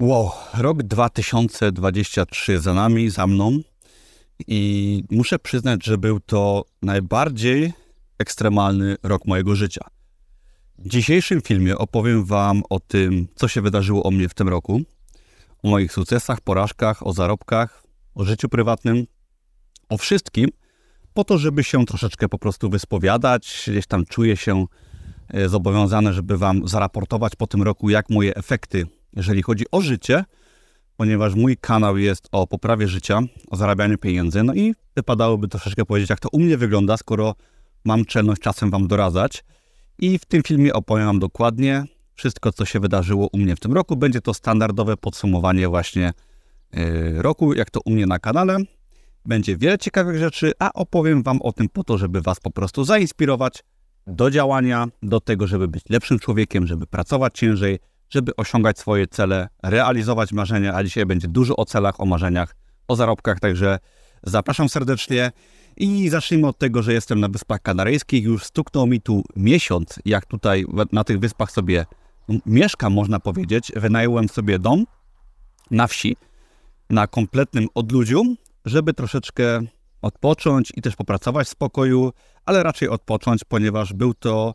Wow, rok 2023 za nami, za mną i muszę przyznać, że był to najbardziej ekstremalny rok mojego życia. W dzisiejszym filmie opowiem Wam o tym, co się wydarzyło o mnie w tym roku, o moich sukcesach, porażkach, o zarobkach, o życiu prywatnym, o wszystkim, po to, żeby się troszeczkę po prostu wyspowiadać. Gdzieś tam czuję się e, zobowiązany, żeby Wam zaraportować po tym roku, jak moje efekty jeżeli chodzi o życie, ponieważ mój kanał jest o poprawie życia, o zarabianiu pieniędzy, no i wypadałoby troszeczkę powiedzieć, jak to u mnie wygląda, skoro mam czelność czasem Wam doradzać. I w tym filmie opowiem Wam dokładnie wszystko, co się wydarzyło u mnie w tym roku. Będzie to standardowe podsumowanie właśnie yy, roku, jak to u mnie na kanale. Będzie wiele ciekawych rzeczy, a opowiem Wam o tym po to, żeby Was po prostu zainspirować do działania, do tego, żeby być lepszym człowiekiem, żeby pracować ciężej, żeby osiągać swoje cele, realizować marzenia, a dzisiaj będzie dużo o celach, o marzeniach, o zarobkach, także zapraszam serdecznie. I zacznijmy od tego, że jestem na Wyspach Kanaryjskich. Już stuknął mi tu miesiąc, jak tutaj na tych wyspach sobie mieszkam, można powiedzieć. Wynająłem sobie dom na wsi, na kompletnym odludziu, żeby troszeczkę odpocząć i też popracować w spokoju, ale raczej odpocząć, ponieważ był to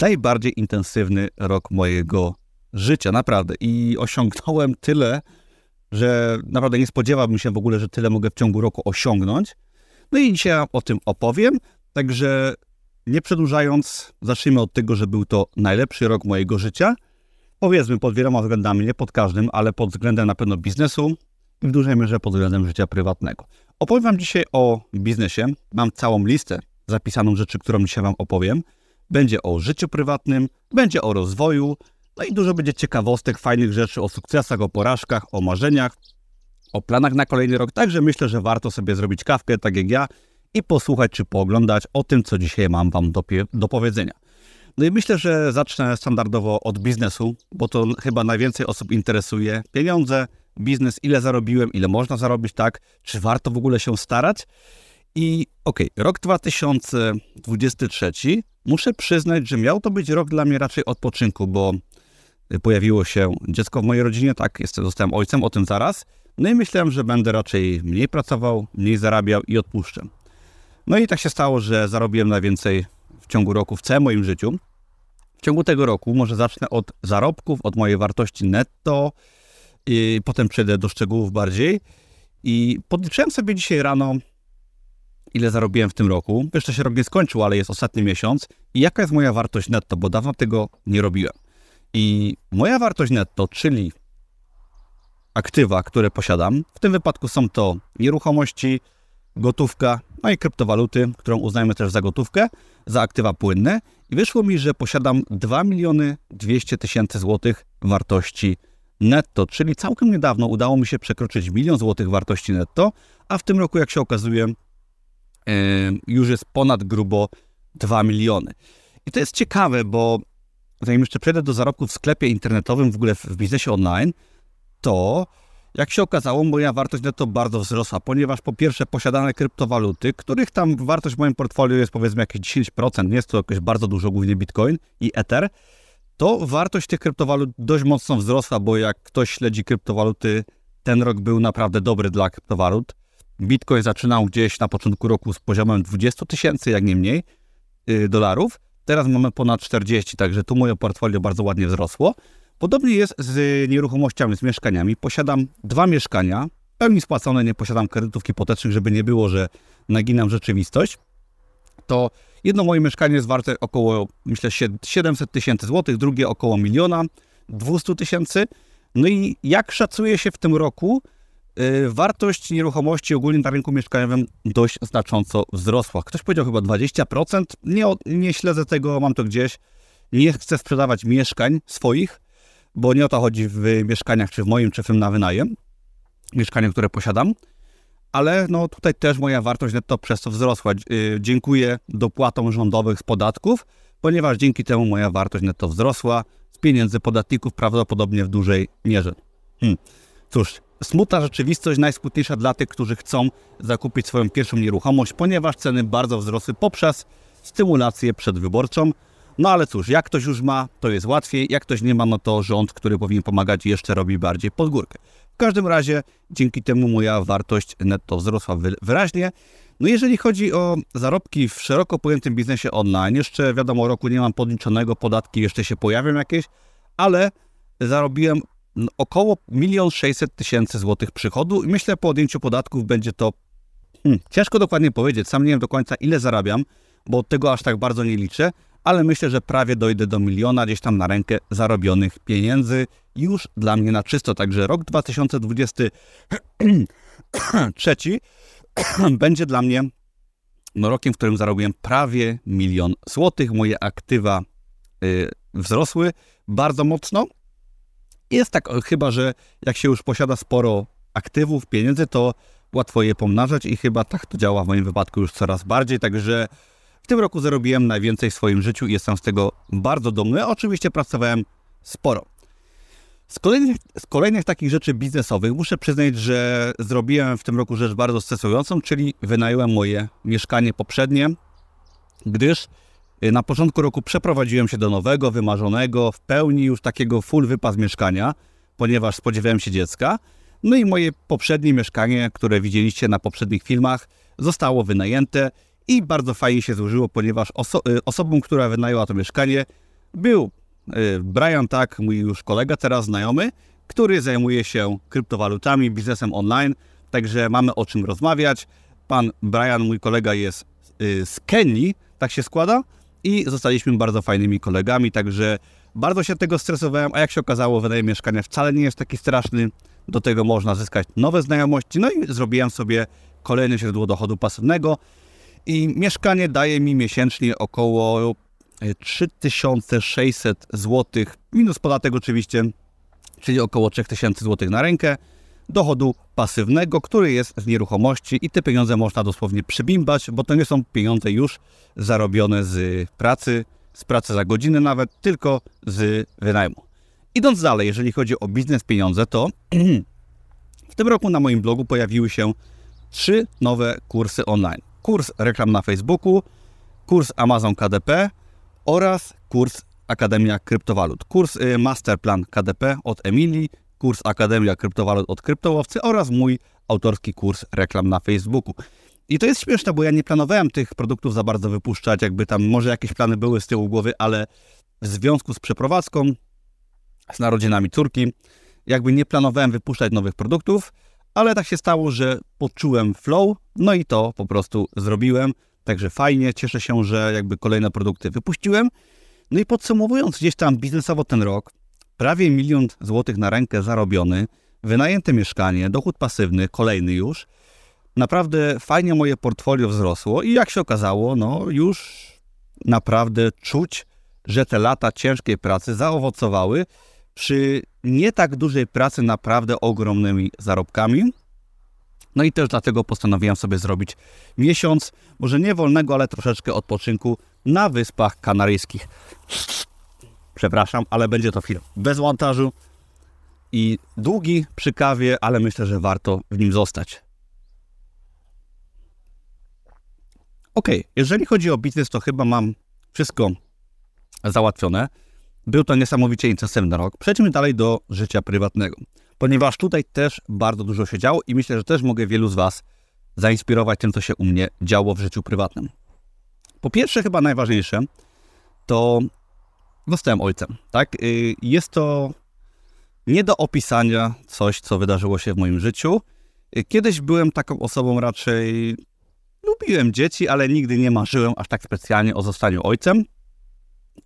najbardziej intensywny rok mojego życia, naprawdę. I osiągnąłem tyle, że naprawdę nie spodziewałbym się w ogóle, że tyle mogę w ciągu roku osiągnąć. No i dzisiaj o tym opowiem. Także nie przedłużając, zacznijmy od tego, że był to najlepszy rok mojego życia. Powiedzmy pod wieloma względami, nie pod każdym, ale pod względem na pewno biznesu i w dużej mierze pod względem życia prywatnego. Opowiem Wam dzisiaj o biznesie. Mam całą listę zapisaną rzeczy, którą dzisiaj Wam opowiem. Będzie o życiu prywatnym, będzie o rozwoju, no i dużo będzie ciekawostek, fajnych rzeczy o sukcesach, o porażkach, o marzeniach, o planach na kolejny rok. Także myślę, że warto sobie zrobić kawkę, tak jak ja, i posłuchać czy pooglądać o tym, co dzisiaj mam Wam do, do powiedzenia. No i myślę, że zacznę standardowo od biznesu, bo to chyba najwięcej osób interesuje. Pieniądze, biznes, ile zarobiłem, ile można zarobić, tak? Czy warto w ogóle się starać? I okej, okay, rok 2023 muszę przyznać, że miał to być rok dla mnie raczej odpoczynku, bo pojawiło się dziecko w mojej rodzinie, tak, jestem, zostałem ojcem, o tym zaraz. No i myślałem, że będę raczej mniej pracował, mniej zarabiał i odpuszczę. No i tak się stało, że zarobiłem najwięcej w ciągu roku w całym moim życiu. W ciągu tego roku może zacznę od zarobków, od mojej wartości netto, i potem przejdę do szczegółów bardziej. I podliczyłem sobie dzisiaj rano, ile zarobiłem w tym roku. Jeszcze się rok nie skończył, ale jest ostatni miesiąc. I jaka jest moja wartość netto, bo dawno tego nie robiłem. I moja wartość netto, czyli aktywa, które posiadam, w tym wypadku są to nieruchomości, gotówka, no i kryptowaluty, którą uznajemy też za gotówkę, za aktywa płynne. I wyszło mi, że posiadam 2 miliony 200 tysięcy złotych wartości netto, czyli całkiem niedawno udało mi się przekroczyć milion złotych wartości netto, a w tym roku, jak się okazuje, już jest ponad grubo 2 miliony. I to jest ciekawe, bo zanim jeszcze przejdę do zarobków w sklepie internetowym, w ogóle w biznesie online, to jak się okazało, moja wartość netto bardzo wzrosła, ponieważ po pierwsze posiadane kryptowaluty, których tam wartość w moim portfolio jest powiedzmy jakieś 10%, nie jest to jakoś bardzo dużo, głównie Bitcoin i Ether, to wartość tych kryptowalut dość mocno wzrosła, bo jak ktoś śledzi kryptowaluty, ten rok był naprawdę dobry dla kryptowalut. Bitcoin zaczynał gdzieś na początku roku z poziomem 20 tysięcy, jak nie mniej, yy, dolarów, Teraz mamy ponad 40, także tu moje portfolio bardzo ładnie wzrosło. Podobnie jest z nieruchomościami, z mieszkaniami. Posiadam dwa mieszkania, pełni spłacone, nie posiadam kredytów hipotecznych, żeby nie było, że naginam rzeczywistość. To jedno moje mieszkanie jest warte około, myślę, 700 tysięcy złotych, drugie około miliona 200 tysięcy. No i jak szacuje się w tym roku, wartość nieruchomości ogólnie na rynku mieszkaniowym dość znacząco wzrosła. Ktoś powiedział chyba 20%. Nie, nie śledzę tego, mam to gdzieś. Nie chcę sprzedawać mieszkań swoich, bo nie o to chodzi w mieszkaniach, czy w moim, czy w tym na wynajem. Mieszkania, które posiadam. Ale no tutaj też moja wartość netto przez to wzrosła. Y, dziękuję dopłatom rządowych z podatków, ponieważ dzięki temu moja wartość netto wzrosła z pieniędzy podatników prawdopodobnie w dużej mierze. Hmm. Cóż, smutna rzeczywistość, najsmutniejsza dla tych, którzy chcą zakupić swoją pierwszą nieruchomość, ponieważ ceny bardzo wzrosły poprzez stymulację przedwyborczą. No ale cóż, jak ktoś już ma, to jest łatwiej, jak ktoś nie ma, no to rząd, który powinien pomagać, jeszcze robi bardziej pod górkę. W każdym razie dzięki temu moja wartość netto wzrosła wyraźnie. No jeżeli chodzi o zarobki w szeroko pojętym biznesie online, jeszcze wiadomo, roku nie mam podliczonego, podatki jeszcze się pojawią jakieś, ale zarobiłem około 1 600 tysięcy złotych przychodu i myślę po odjęciu podatków będzie to hmm, ciężko dokładnie powiedzieć, sam nie wiem do końca ile zarabiam, bo tego aż tak bardzo nie liczę, ale myślę, że prawie dojdę do miliona gdzieś tam na rękę zarobionych pieniędzy już dla mnie na czysto. Także rok 2023 będzie dla mnie no, rokiem, w którym zarobiłem prawie milion złotych. Moje aktywa y, wzrosły bardzo mocno. Jest tak, chyba że jak się już posiada sporo aktywów, pieniędzy, to łatwo je pomnażać i chyba tak to działa w moim wypadku już coraz bardziej. Także w tym roku zarobiłem najwięcej w swoim życiu i jestem z tego bardzo dumny. Oczywiście pracowałem sporo. Z kolejnych, z kolejnych, takich rzeczy biznesowych muszę przyznać, że zrobiłem w tym roku rzecz bardzo stresującą, czyli wynająłem moje mieszkanie poprzednie, gdyż na początku roku przeprowadziłem się do nowego, wymarzonego, w pełni już takiego full wypas mieszkania, ponieważ spodziewałem się dziecka. No i moje poprzednie mieszkanie, które widzieliście na poprzednich filmach, zostało wynajęte i bardzo fajnie się złożyło, ponieważ oso y, osobą, która wynajęła to mieszkanie, był y, Brian Tak, mój już kolega, teraz znajomy, który zajmuje się kryptowalutami, biznesem online, także mamy o czym rozmawiać. Pan Brian, mój kolega, jest y, z Kenii, tak się składa, i zostaliśmy bardzo fajnymi kolegami, także bardzo się tego stresowałem, a jak się okazało, wynajem mieszkania wcale nie jest taki straszny. Do tego można zyskać nowe znajomości, no i zrobiłem sobie kolejne źródło dochodu pasywnego. I mieszkanie daje mi miesięcznie około 3600 e, zł, minus podatek oczywiście, czyli około 3000 zł na rękę, dochodu pasywnego, który jest z nieruchomości i te pieniądze można dosłownie przybimbać, bo to nie są pieniądze już zarobione z pracy, z pracy za godzinę nawet, tylko z wynajmu. Idąc dalej, jeżeli chodzi o biznes pieniądze, to w tym roku na moim blogu pojawiły się trzy nowe kursy online kurs reklam na Facebooku, kurs Amazon KDP oraz kurs Akademia Kryptowalut. Kurs y, Masterplan KDP od Emilii, kurs Akademia Kryptowalut od Kryptołowcy oraz mój autorski kurs reklam na Facebooku. I to jest śmieszne, bo ja nie planowałem tych produktów za bardzo wypuszczać, jakby tam może jakieś plany były z tyłu głowy, ale w związku z przeprowadzką, z narodzinami córki, jakby nie planowałem wypuszczać nowych produktów, ale tak się stało, że poczułem flow, no i to po prostu zrobiłem. Także fajnie, cieszę się, że jakby kolejne produkty wypuściłem. No i podsumowując gdzieś tam biznesowo ten rok, prawie milion złotych na rękę zarobiony, wynajęte mieszkanie, dochód pasywny, kolejny już. Naprawdę fajnie moje portfolio wzrosło i jak się okazało, no już naprawdę czuć, że te lata ciężkiej pracy zaowocowały przy nie tak dużej pracy naprawdę ogromnymi zarobkami. No i też dlatego postanowiłem sobie zrobić miesiąc, może nie wolnego, ale troszeczkę odpoczynku na Wyspach Kanaryjskich. Przepraszam, ale będzie to film bez montażu i długi przy kawie, ale myślę, że warto w nim zostać. Ok, jeżeli chodzi o biznes, to chyba mam wszystko załatwione. Był to niesamowicie intensywny rok. Przejdźmy dalej do życia prywatnego, ponieważ tutaj też bardzo dużo się działo i myślę, że też mogę wielu z Was zainspirować tym, co się u mnie działo w życiu prywatnym. Po pierwsze, chyba najważniejsze, to zostałem ojcem. Tak? Y, jest to nie do opisania coś, co wydarzyło się w moim życiu. Y, kiedyś byłem taką osobą raczej. Lubiłem dzieci, ale nigdy nie marzyłem aż tak specjalnie o zostaniu ojcem.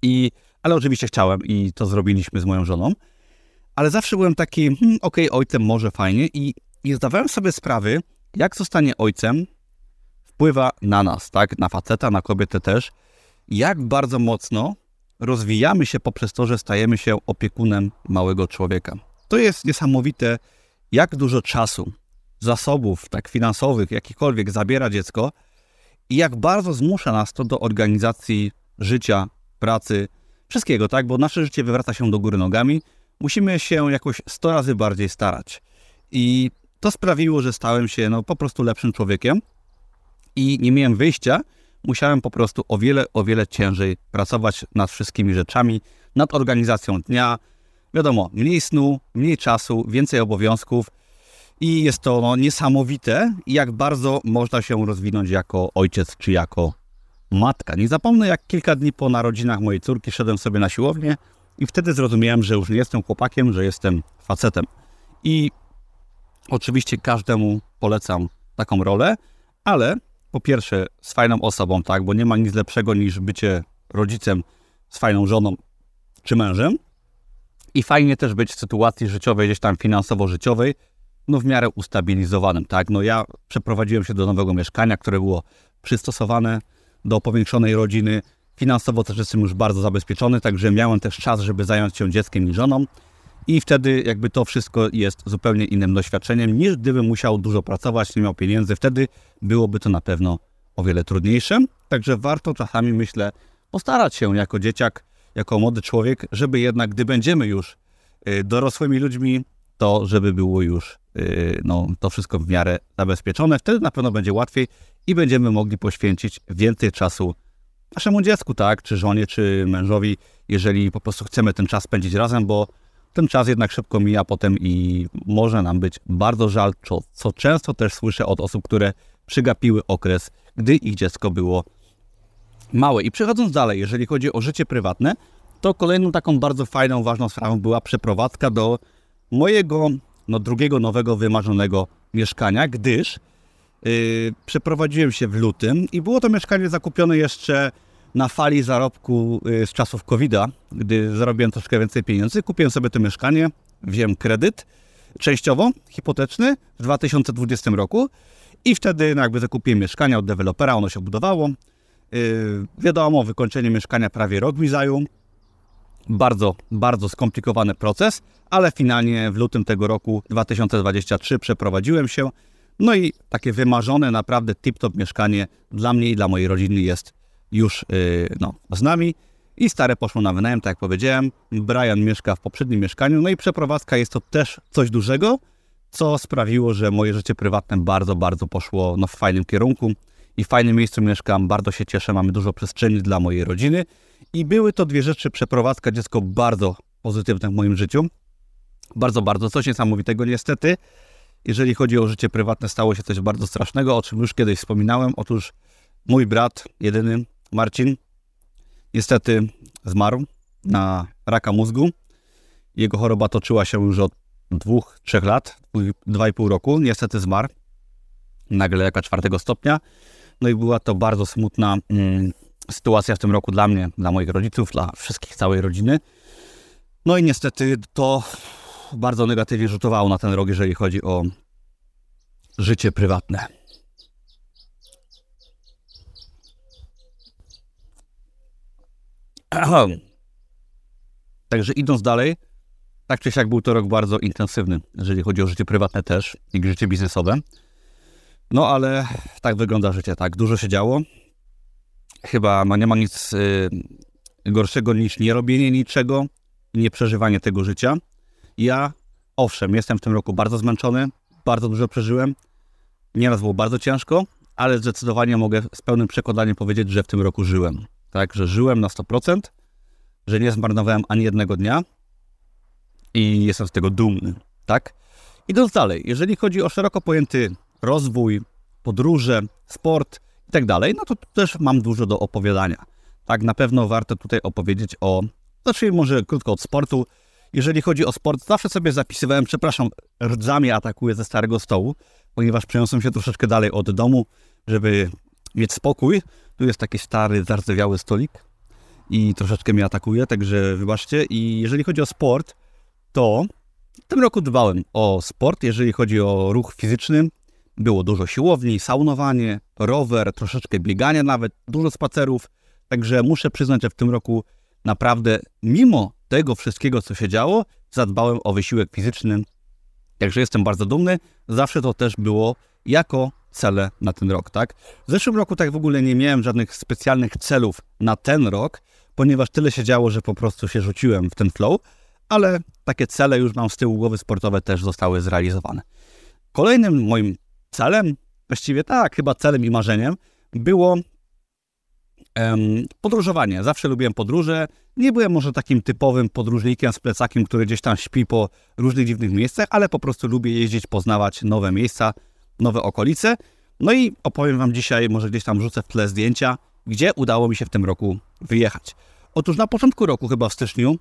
I ale oczywiście chciałem i to zrobiliśmy z moją żoną. Ale zawsze byłem taki, hmm, okej, okay, ojcem może fajnie i nie zdawałem sobie sprawy, jak zostanie ojcem wpływa na nas, tak? Na faceta, na kobietę też. Jak bardzo mocno rozwijamy się poprzez to, że stajemy się opiekunem małego człowieka. To jest niesamowite, jak dużo czasu, zasobów, tak finansowych, jakikolwiek zabiera dziecko i jak bardzo zmusza nas to do organizacji życia, pracy, wszystkiego, tak? Bo nasze życie wywraca się do góry nogami. Musimy się jakoś 100 razy bardziej starać. I to sprawiło, że stałem się no, po prostu lepszym człowiekiem i nie miałem wyjścia, musiałem po prostu o wiele, o wiele ciężej pracować nad wszystkimi rzeczami, nad organizacją dnia. Wiadomo, mniej snu, mniej czasu, więcej obowiązków i jest to no, niesamowite, jak bardzo można się rozwinąć jako ojciec czy jako matka. Nie zapomnę, jak kilka dni po narodzinach mojej córki szedłem sobie na siłownię i wtedy zrozumiałem, że już nie jestem chłopakiem, że jestem facetem. I oczywiście każdemu polecam taką rolę, ale po pierwsze z fajną osobą, tak, bo nie ma nic lepszego niż bycie rodzicem z fajną żoną czy mężem. I fajnie też być w sytuacji życiowej, gdzieś tam finansowo-życiowej, no w miarę ustabilizowanym, tak. No ja przeprowadziłem się do nowego mieszkania, które było przystosowane do powiększonej rodziny. Finansowo też jestem już bardzo zabezpieczony, także miałem też czas, żeby zająć się dzieckiem i żoną. I wtedy jakby to wszystko jest zupełnie innym doświadczeniem, niż gdybym musiał dużo pracować, nie miał pieniędzy. Wtedy byłoby to na pewno o wiele trudniejsze. Także warto czasami, myślę, postarać się jako dzieciak, jako młody człowiek, żeby jednak, gdy będziemy już y, dorosłymi ludźmi, to żeby było już y, no, to wszystko w miarę zabezpieczone. Wtedy na pewno będzie łatwiej i będziemy mogli poświęcić więcej czasu naszemu dziecku, tak, czy żonie, czy mężowi, jeżeli po prostu chcemy ten czas spędzić razem, bo ten czas jednak szybko mija potem i może nam być bardzo żal, co, co często też słyszę od osób, które przygapiły okres, gdy ich dziecko było małe. I przechodząc dalej, jeżeli chodzi o życie prywatne, to kolejną taką bardzo fajną, ważną sprawą była przeprowadzka do mojego no, drugiego nowego, wymarzonego mieszkania, gdyż yy, przeprowadziłem się w lutym i było to mieszkanie zakupione jeszcze na fali zarobku yy, z czasów COVID-a, gdy zarobiłem troszkę więcej pieniędzy. Kupiłem sobie to mieszkanie, wziąłem kredyt częściowo hipoteczny w 2020 roku i wtedy no, jakby zakupiłem mieszkanie od dewelopera, ono się budowało. Yy, wiadomo, wykończenie mieszkania prawie rok mi zajął. Bardzo, bardzo skomplikowany proces, ale finalnie w lutym tego roku 2023 przeprowadziłem się. No i takie wymarzone, naprawdę tip-top mieszkanie dla mnie i dla mojej rodziny jest już yy, no, z nami. I stare poszło na wynajem, tak jak powiedziałem. Brian mieszka w poprzednim mieszkaniu, no i przeprowadzka jest to też coś dużego, co sprawiło, że moje życie prywatne bardzo, bardzo poszło no, w fajnym kierunku i w fajnym miejscu mieszkam. Bardzo się cieszę, mamy dużo przestrzeni dla mojej rodziny. I były to dwie rzeczy, przeprowadzka, dziecko bardzo pozytywne w moim życiu. Bardzo, bardzo coś niesamowitego niestety. Jeżeli chodzi o życie prywatne, stało się coś bardzo strasznego, o czym już kiedyś wspominałem. Otóż mój brat, jedyny, Marcin, niestety zmarł na raka mózgu. Jego choroba toczyła się już od dwóch, trzech lat, dwa i pół roku. Niestety zmarł nagle jaka czwartego stopnia. No i była to bardzo smutna mm, sytuacja w tym roku dla mnie, dla moich rodziców, dla wszystkich, całej rodziny. No i niestety to bardzo negatywnie rzutowało na ten rok, jeżeli chodzi o życie prywatne. Także idąc dalej, tak czy siak był to rok bardzo intensywny, jeżeli chodzi o życie prywatne też i życie biznesowe. No ale tak wygląda życie, tak. Dużo się działo. Chyba nie ma nic y, gorszego niż nie robienie niczego i nie przeżywanie tego życia. Ja, owszem, jestem w tym roku bardzo zmęczony, bardzo dużo przeżyłem. Nieraz było bardzo ciężko, ale zdecydowanie mogę z pełnym przekonaniem powiedzieć, że w tym roku żyłem. Tak, że żyłem na 100%, że nie zmarnowałem ani jednego dnia i jestem z tego dumny, tak? Idąc dalej, jeżeli chodzi o szeroko pojęty rozwój, podróże, sport i tak dalej, no to też mam dużo do opowiadania. Tak, na pewno warto tutaj opowiedzieć o, zacznijmy może krótko od sportu. Jeżeli chodzi o sport, zawsze sobie zapisywałem, przepraszam, rdzami atakuję ze starego stołu, ponieważ przeniosłem się troszeczkę dalej od domu, żeby mieć spokój. Tu jest taki stary, zardzewiały stolik i troszeczkę mnie atakuje, także wybaczcie. I jeżeli chodzi o sport, to w tym roku dbałem o sport, jeżeli chodzi o ruch fizyczny. Było dużo siłowni, saunowanie, rower, troszeczkę biegania nawet, dużo spacerów. Także muszę przyznać, że w tym roku naprawdę, mimo tego wszystkiego, co się działo, zadbałem o wysiłek fizyczny. Także jestem bardzo dumny. Zawsze to też było jako cele na ten rok, tak? W zeszłym roku tak w ogóle nie miałem żadnych specjalnych celów na ten rok, ponieważ tyle się działo, że po prostu się rzuciłem w ten flow, ale takie cele już mam z tyłu głowy sportowe też zostały zrealizowane. Kolejnym moim celem, właściwie tak, chyba celem i marzeniem, było Podróżowanie. Zawsze lubiłem podróże. Nie byłem może takim typowym podróżnikiem z plecakiem, który gdzieś tam śpi po różnych dziwnych miejscach, ale po prostu lubię jeździć, poznawać nowe miejsca, nowe okolice. No i opowiem Wam dzisiaj, może gdzieś tam rzucę w tle zdjęcia, gdzie udało mi się w tym roku wyjechać. Otóż na początku roku, chyba w styczniu,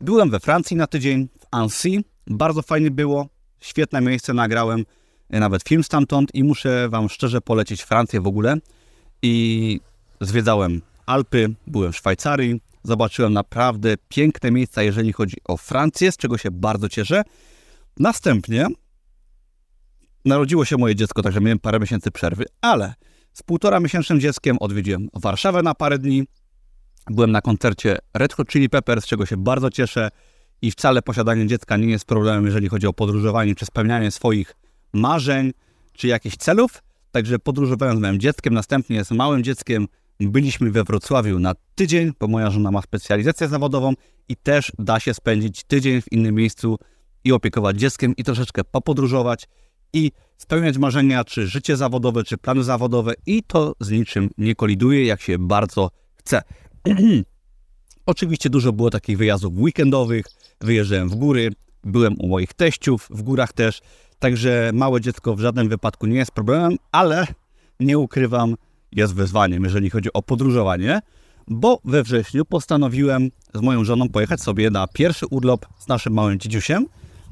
byłem we Francji na tydzień, w Annecy. Bardzo fajnie było, świetne miejsce, nagrałem nawet film stamtąd i muszę Wam szczerze polecić Francję w ogóle. I zwiedzałem Alpy, byłem w Szwajcarii, zobaczyłem naprawdę piękne miejsca, jeżeli chodzi o Francję, z czego się bardzo cieszę. Następnie narodziło się moje dziecko, także miałem parę miesięcy przerwy, ale z półtora miesięcznym dzieckiem odwiedziłem Warszawę na parę dni. Byłem na koncercie Red Hot Chili Peppers, z czego się bardzo cieszę i wcale posiadanie dziecka nie jest problemem, jeżeli chodzi o podróżowanie czy spełnianie swoich marzeń czy jakichś celów. Także podróżowałem z moim dzieckiem, następnie z małym dzieckiem byliśmy we Wrocławiu na tydzień, bo moja żona ma specjalizację zawodową i też da się spędzić tydzień w innym miejscu i opiekować dzieckiem i troszeczkę popodróżować i spełniać marzenia, czy życie zawodowe, czy plany zawodowe i to z niczym nie koliduje, jak się bardzo chce. Oczywiście dużo było takich wyjazdów weekendowych, wyjeżdżałem w góry, byłem u moich teściów w górach też, także małe dziecko w żadnym wypadku nie jest problemem, ale nie ukrywam, jest wyzwaniem, jeżeli chodzi o podróżowanie, bo we wrześniu postanowiłem z moją żoną pojechać sobie na pierwszy urlop z naszym małym dzidziusiem,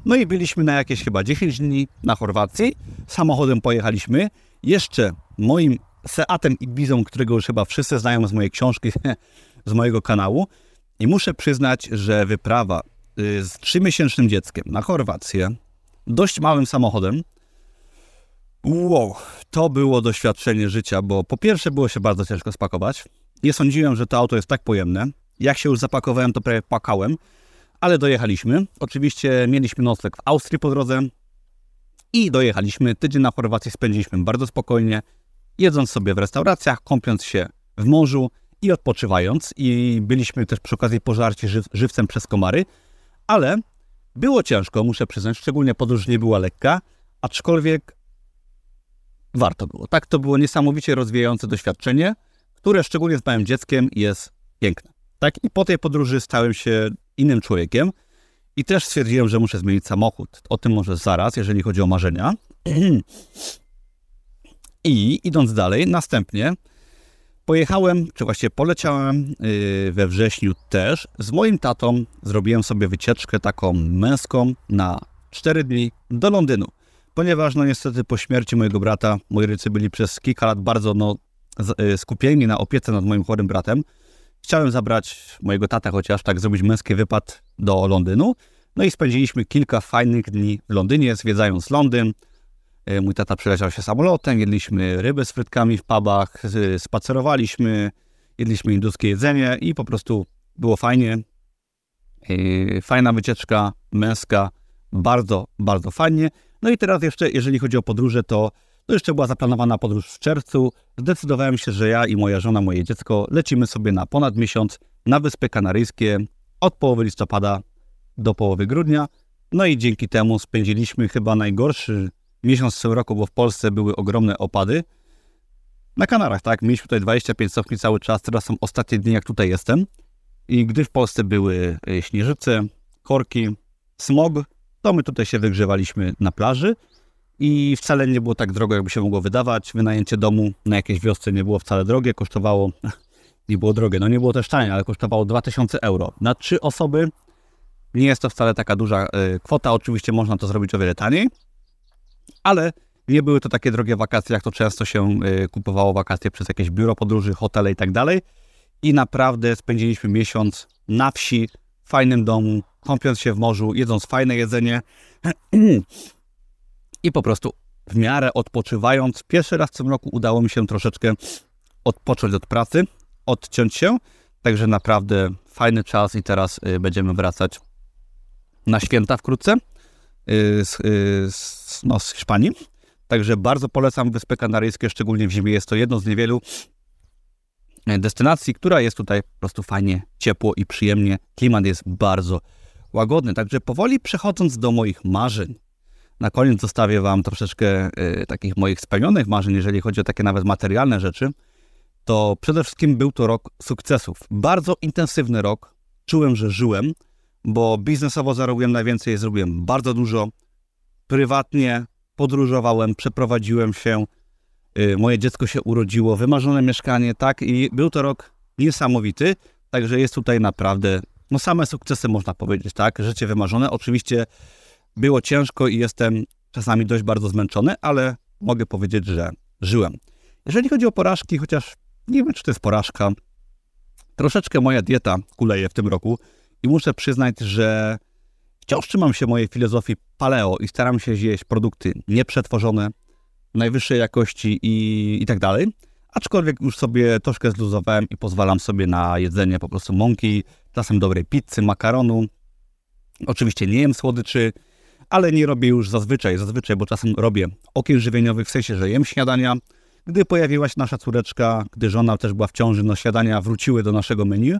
no i byliśmy na jakieś chyba 10 dni na Chorwacji. Samochodem pojechaliśmy. Jeszcze moim Seatem Ibizą, którego już chyba wszyscy znają z mojej książki, z mojego kanału. I muszę przyznać, że wyprawa y, z trzymiesięcznym dzieckiem na Chorwację, dość małym samochodem, wow, to było doświadczenie życia, bo po pierwsze było się bardzo ciężko spakować. Nie sądziłem, że to auto jest tak pojemne. Jak się już zapakowałem, to prawie płakałem ale dojechaliśmy. Oczywiście mieliśmy nocleg w Austrii po drodze i dojechaliśmy. Tydzień na Chorwacji spędziliśmy bardzo spokojnie, jedząc sobie w restauracjach, kąpiąc się w morzu i odpoczywając. I byliśmy też przy okazji pożarci żyw żywcem przez komary, ale było ciężko, muszę przyznać, szczególnie podróż nie była lekka, aczkolwiek warto było. Tak, to było niesamowicie rozwijające doświadczenie, które szczególnie z małym dzieckiem jest piękne. Tak, i po tej podróży stałem się innym człowiekiem i też stwierdziłem, że muszę zmienić samochód. O tym może zaraz, jeżeli chodzi o marzenia. I idąc dalej, następnie pojechałem, czy właściwie poleciałem yy, we wrześniu też. Z moim tatą zrobiłem sobie wycieczkę taką męską na 4 dni do Londynu. Ponieważ, no niestety, po śmierci mojego brata, moi rodzice byli przez kilka lat bardzo no, y, skupieni na opiece nad moim chorym bratem. Chciałem zabrać mojego tata chociaż, tak zrobić męski wypad do Londynu. No i spędziliśmy kilka fajnych dni w Londynie, zwiedzając Londyn. E, mój tata przyleciał się samolotem, jedliśmy ryby z frytkami w pubach, spacerowaliśmy, jedliśmy induskie jedzenie i po prostu było fajnie. E, fajna wycieczka męska, bardzo, bardzo fajnie. No i teraz jeszcze, jeżeli chodzi o podróże, to to jeszcze była zaplanowana podróż w czerwcu. Zdecydowałem się, że ja i moja żona, moje dziecko lecimy sobie na ponad miesiąc na Wyspy Kanaryjskie od połowy listopada do połowy grudnia. No i dzięki temu spędziliśmy chyba najgorszy miesiąc w tym roku, bo w Polsce były ogromne opady. Na Kanarach, tak, mieliśmy tutaj 25 stopni cały czas, teraz są ostatnie dni, jak tutaj jestem. I gdy w Polsce były e, śnieżyce, korki, smog, to my tutaj się wygrzewaliśmy na plaży i wcale nie było tak drogo, jakby się mogło wydawać. Wynajęcie domu na jakiejś wiosce nie było wcale drogie, kosztowało, nie było drogie, no nie było też tanie, ale kosztowało 2000 euro. Na trzy osoby nie jest to wcale taka duża y, kwota, oczywiście można to zrobić o wiele taniej, ale nie były to takie drogie wakacje, jak to często się y, kupowało wakacje przez jakieś biuro podróży, hotele i tak dalej. I naprawdę spędziliśmy miesiąc na wsi, w fajnym domu, kąpiąc się w morzu, jedząc fajne jedzenie. i po prostu w miarę odpoczywając. Pierwszy raz w tym roku udało mi się troszeczkę odpocząć od pracy, odciąć się, także naprawdę fajny czas i teraz y, będziemy wracać na święta wkrótce y, z, y, z, no, z Hiszpanii. Także bardzo polecam Wyspy Kanaryjskie, szczególnie w zimie. Jest to jedno z niewielu destynacji, która jest tutaj po prostu fajnie, ciepło i przyjemnie. Klimat jest bardzo łagodny. Także powoli przechodząc do moich marzeń, na koniec zostawię Wam troszeczkę y, takich moich spełnionych marzeń, jeżeli chodzi o takie nawet materialne rzeczy. to przede wszystkim był to rok sukcesów. Bardzo intensywny rok. Czułem, że żyłem, bo biznesowo zarobiłem najwięcej, zrobiłem bardzo dużo. Prywatnie podróżowałem, przeprowadziłem się, y, moje dziecko się urodziło, wymarzone mieszkanie, tak, i był to rok niesamowity, także jest tutaj naprawdę, no same sukcesy można powiedzieć, tak, życie wymarzone. Oczywiście było ciężko i jestem czasami dość bardzo zmęczony, ale mogę powiedzieć, że żyłem. Jeżeli chodzi o porażki, chociaż nie wiem, czy to jest porażka, troszeczkę moja dieta kuleje w tym roku i muszę przyznać, że wciąż trzymam się mojej filozofii paleo i staram się zjeść produkty nieprzetworzone, najwyższej jakości i, i tak dalej. Aczkolwiek już sobie troszkę zluzowałem i pozwalam sobie na jedzenie po prostu mąki, czasem dobrej pizzy, makaronu. Oczywiście nie jem słodyczy, ale nie robię już zazwyczaj, zazwyczaj, bo czasem robię okien żywieniowych, w sensie, że jem śniadania. Gdy pojawiła się nasza córeczka, gdy żona też była w ciąży, no śniadania wróciły do naszego menu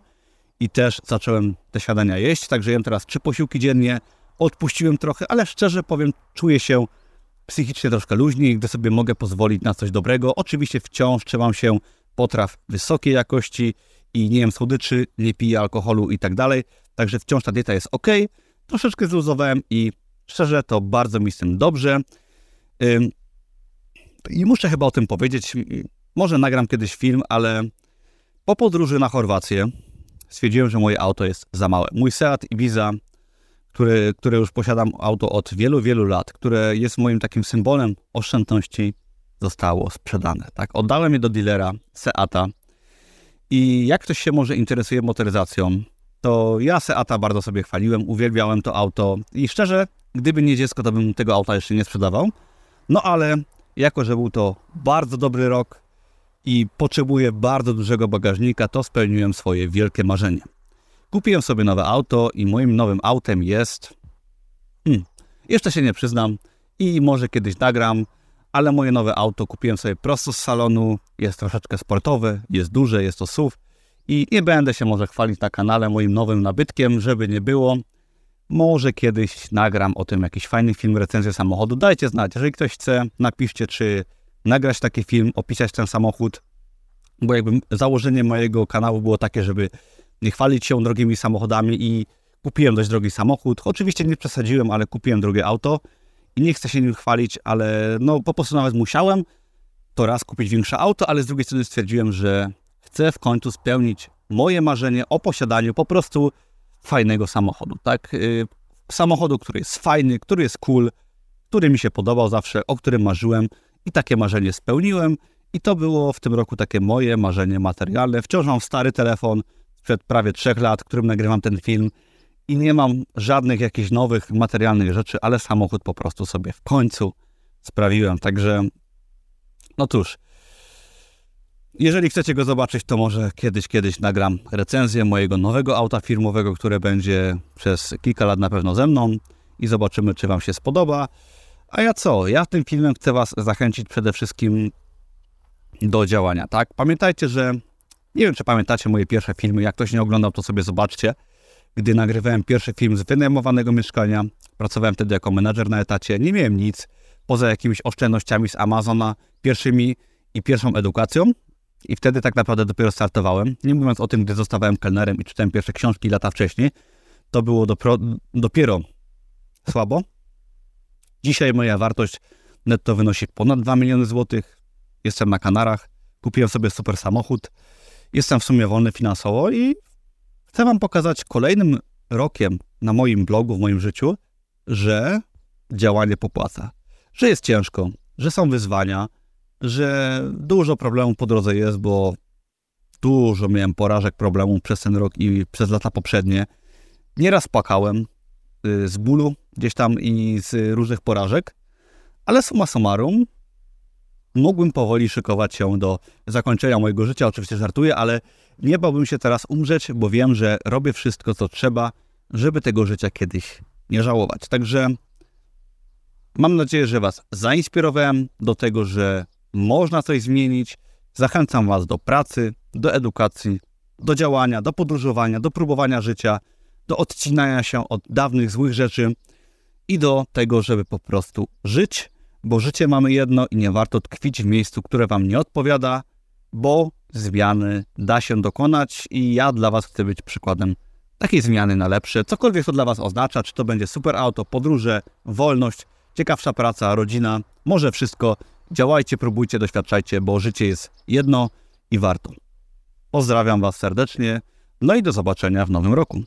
i też zacząłem te śniadania jeść, także jem teraz trzy posiłki dziennie, odpuściłem trochę, ale szczerze powiem, czuję się psychicznie troszkę luźniej, gdy sobie mogę pozwolić na coś dobrego. Oczywiście wciąż trzymam się potraw wysokiej jakości i nie jem słodyczy, nie piję alkoholu i tak dalej, także wciąż ta dieta jest ok. Troszeczkę zluzowałem i szczerze to bardzo mi z tym dobrze. I muszę chyba o tym powiedzieć. Może nagram kiedyś film, ale po podróży na Chorwację stwierdziłem, że moje auto jest za małe. Mój Seat Ibiza, który, które już posiadam auto od wielu, wielu lat, które jest moim takim symbolem oszczędności, zostało sprzedane. Tak? Oddałem je do dealera Seata i jak ktoś się może interesuje motoryzacją, to ja Seata bardzo sobie chwaliłem, uwielbiałem to auto i szczerze, gdyby nie dziecko, to bym tego auta jeszcze nie sprzedawał. No ale jako, że był to bardzo dobry rok i potrzebuję bardzo dużego bagażnika, to spełniłem swoje wielkie marzenie. Kupiłem sobie nowe auto i moim nowym autem jest... Hmm, jeszcze się nie przyznam i może kiedyś nagram, ale moje nowe auto kupiłem sobie prosto z salonu, jest troszeczkę sportowe, jest duże, jest to SUV i nie będę się może chwalić na kanale moim nowym nabytkiem, żeby nie było. Może kiedyś nagram o tym jakiś fajny film, recenzję samochodu. Dajcie znać, jeżeli ktoś chce, napiszcie, czy nagrać taki film, opisać ten samochód, bo jakby założenie mojego kanału było takie, żeby nie chwalić się drogimi samochodami i kupiłem dość drogi samochód. Oczywiście nie przesadziłem, ale kupiłem drugie auto i nie chcę się nim chwalić, ale no po prostu nawet musiałem to raz kupić większe auto, ale z drugiej strony stwierdziłem, że chcę w końcu spełnić moje marzenie o posiadaniu po prostu fajnego samochodu, tak? Y, samochodu, który jest fajny, który jest cool, który mi się podobał zawsze, o którym marzyłem i takie marzenie spełniłem. I to było w tym roku takie moje marzenie materialne. Wciąż mam stary telefon sprzed prawie trzech lat, którym nagrywam ten film i nie mam żadnych jakichś nowych materialnych rzeczy, ale samochód po prostu sobie w końcu sprawiłem. Także, no cóż, jeżeli chcecie go zobaczyć, to może kiedyś, kiedyś nagram recenzję mojego nowego auta firmowego, które będzie przez kilka lat na pewno ze mną i zobaczymy, czy Wam się spodoba. A ja co? Ja tym filmem chcę Was zachęcić przede wszystkim do działania, tak? Pamiętajcie, że nie wiem, czy pamiętacie moje pierwsze filmy. Jak ktoś nie oglądał, to sobie zobaczcie. Gdy nagrywałem pierwszy film z wynajmowanego mieszkania, pracowałem wtedy jako menadżer na etacie, nie miałem nic poza jakimiś oszczędnościami z Amazona, pierwszymi i pierwszą edukacją. I wtedy tak naprawdę dopiero startowałem. Nie mówiąc o tym, gdy zostawałem kelnerem i czytałem pierwsze książki lata wcześniej, to było dopiero słabo. Dzisiaj moja wartość netto wynosi ponad 2 miliony złotych. Jestem na Kanarach, kupiłem sobie super samochód. Jestem w sumie wolny finansowo i chcę Wam pokazać kolejnym rokiem na moim blogu, w moim życiu, że działanie popłaca. Że jest ciężko, że są wyzwania, że dużo problemów po drodze jest, bo dużo miałem porażek, problemów przez ten rok i przez lata poprzednie. Nieraz płakałem y, z bólu gdzieś tam i z różnych porażek, ale summa summarum mógłbym powoli szykować się do zakończenia mojego życia. Oczywiście żartuję, ale nie bałbym się teraz umrzeć, bo wiem, że robię wszystko, co trzeba, żeby tego życia kiedyś nie żałować. Także mam nadzieję, że Was zainspirowałem do tego, że można coś zmienić. Zachęcam Was do pracy, do edukacji, do działania, do podróżowania, do próbowania życia, do odcinania się od dawnych złych rzeczy i do tego, żeby po prostu żyć, bo życie mamy jedno i nie warto tkwić w miejscu, które Wam nie odpowiada, bo zmiany da się dokonać i ja dla Was chcę być przykładem takiej zmiany na lepsze. Cokolwiek to dla Was oznacza, czy to będzie super auto, podróże, wolność, ciekawsza praca, rodzina, może wszystko. Działajcie, próbujcie, doświadczajcie, bo życie jest jedno i warto. Pozdrawiam Was serdecznie, no i do zobaczenia w nowym roku.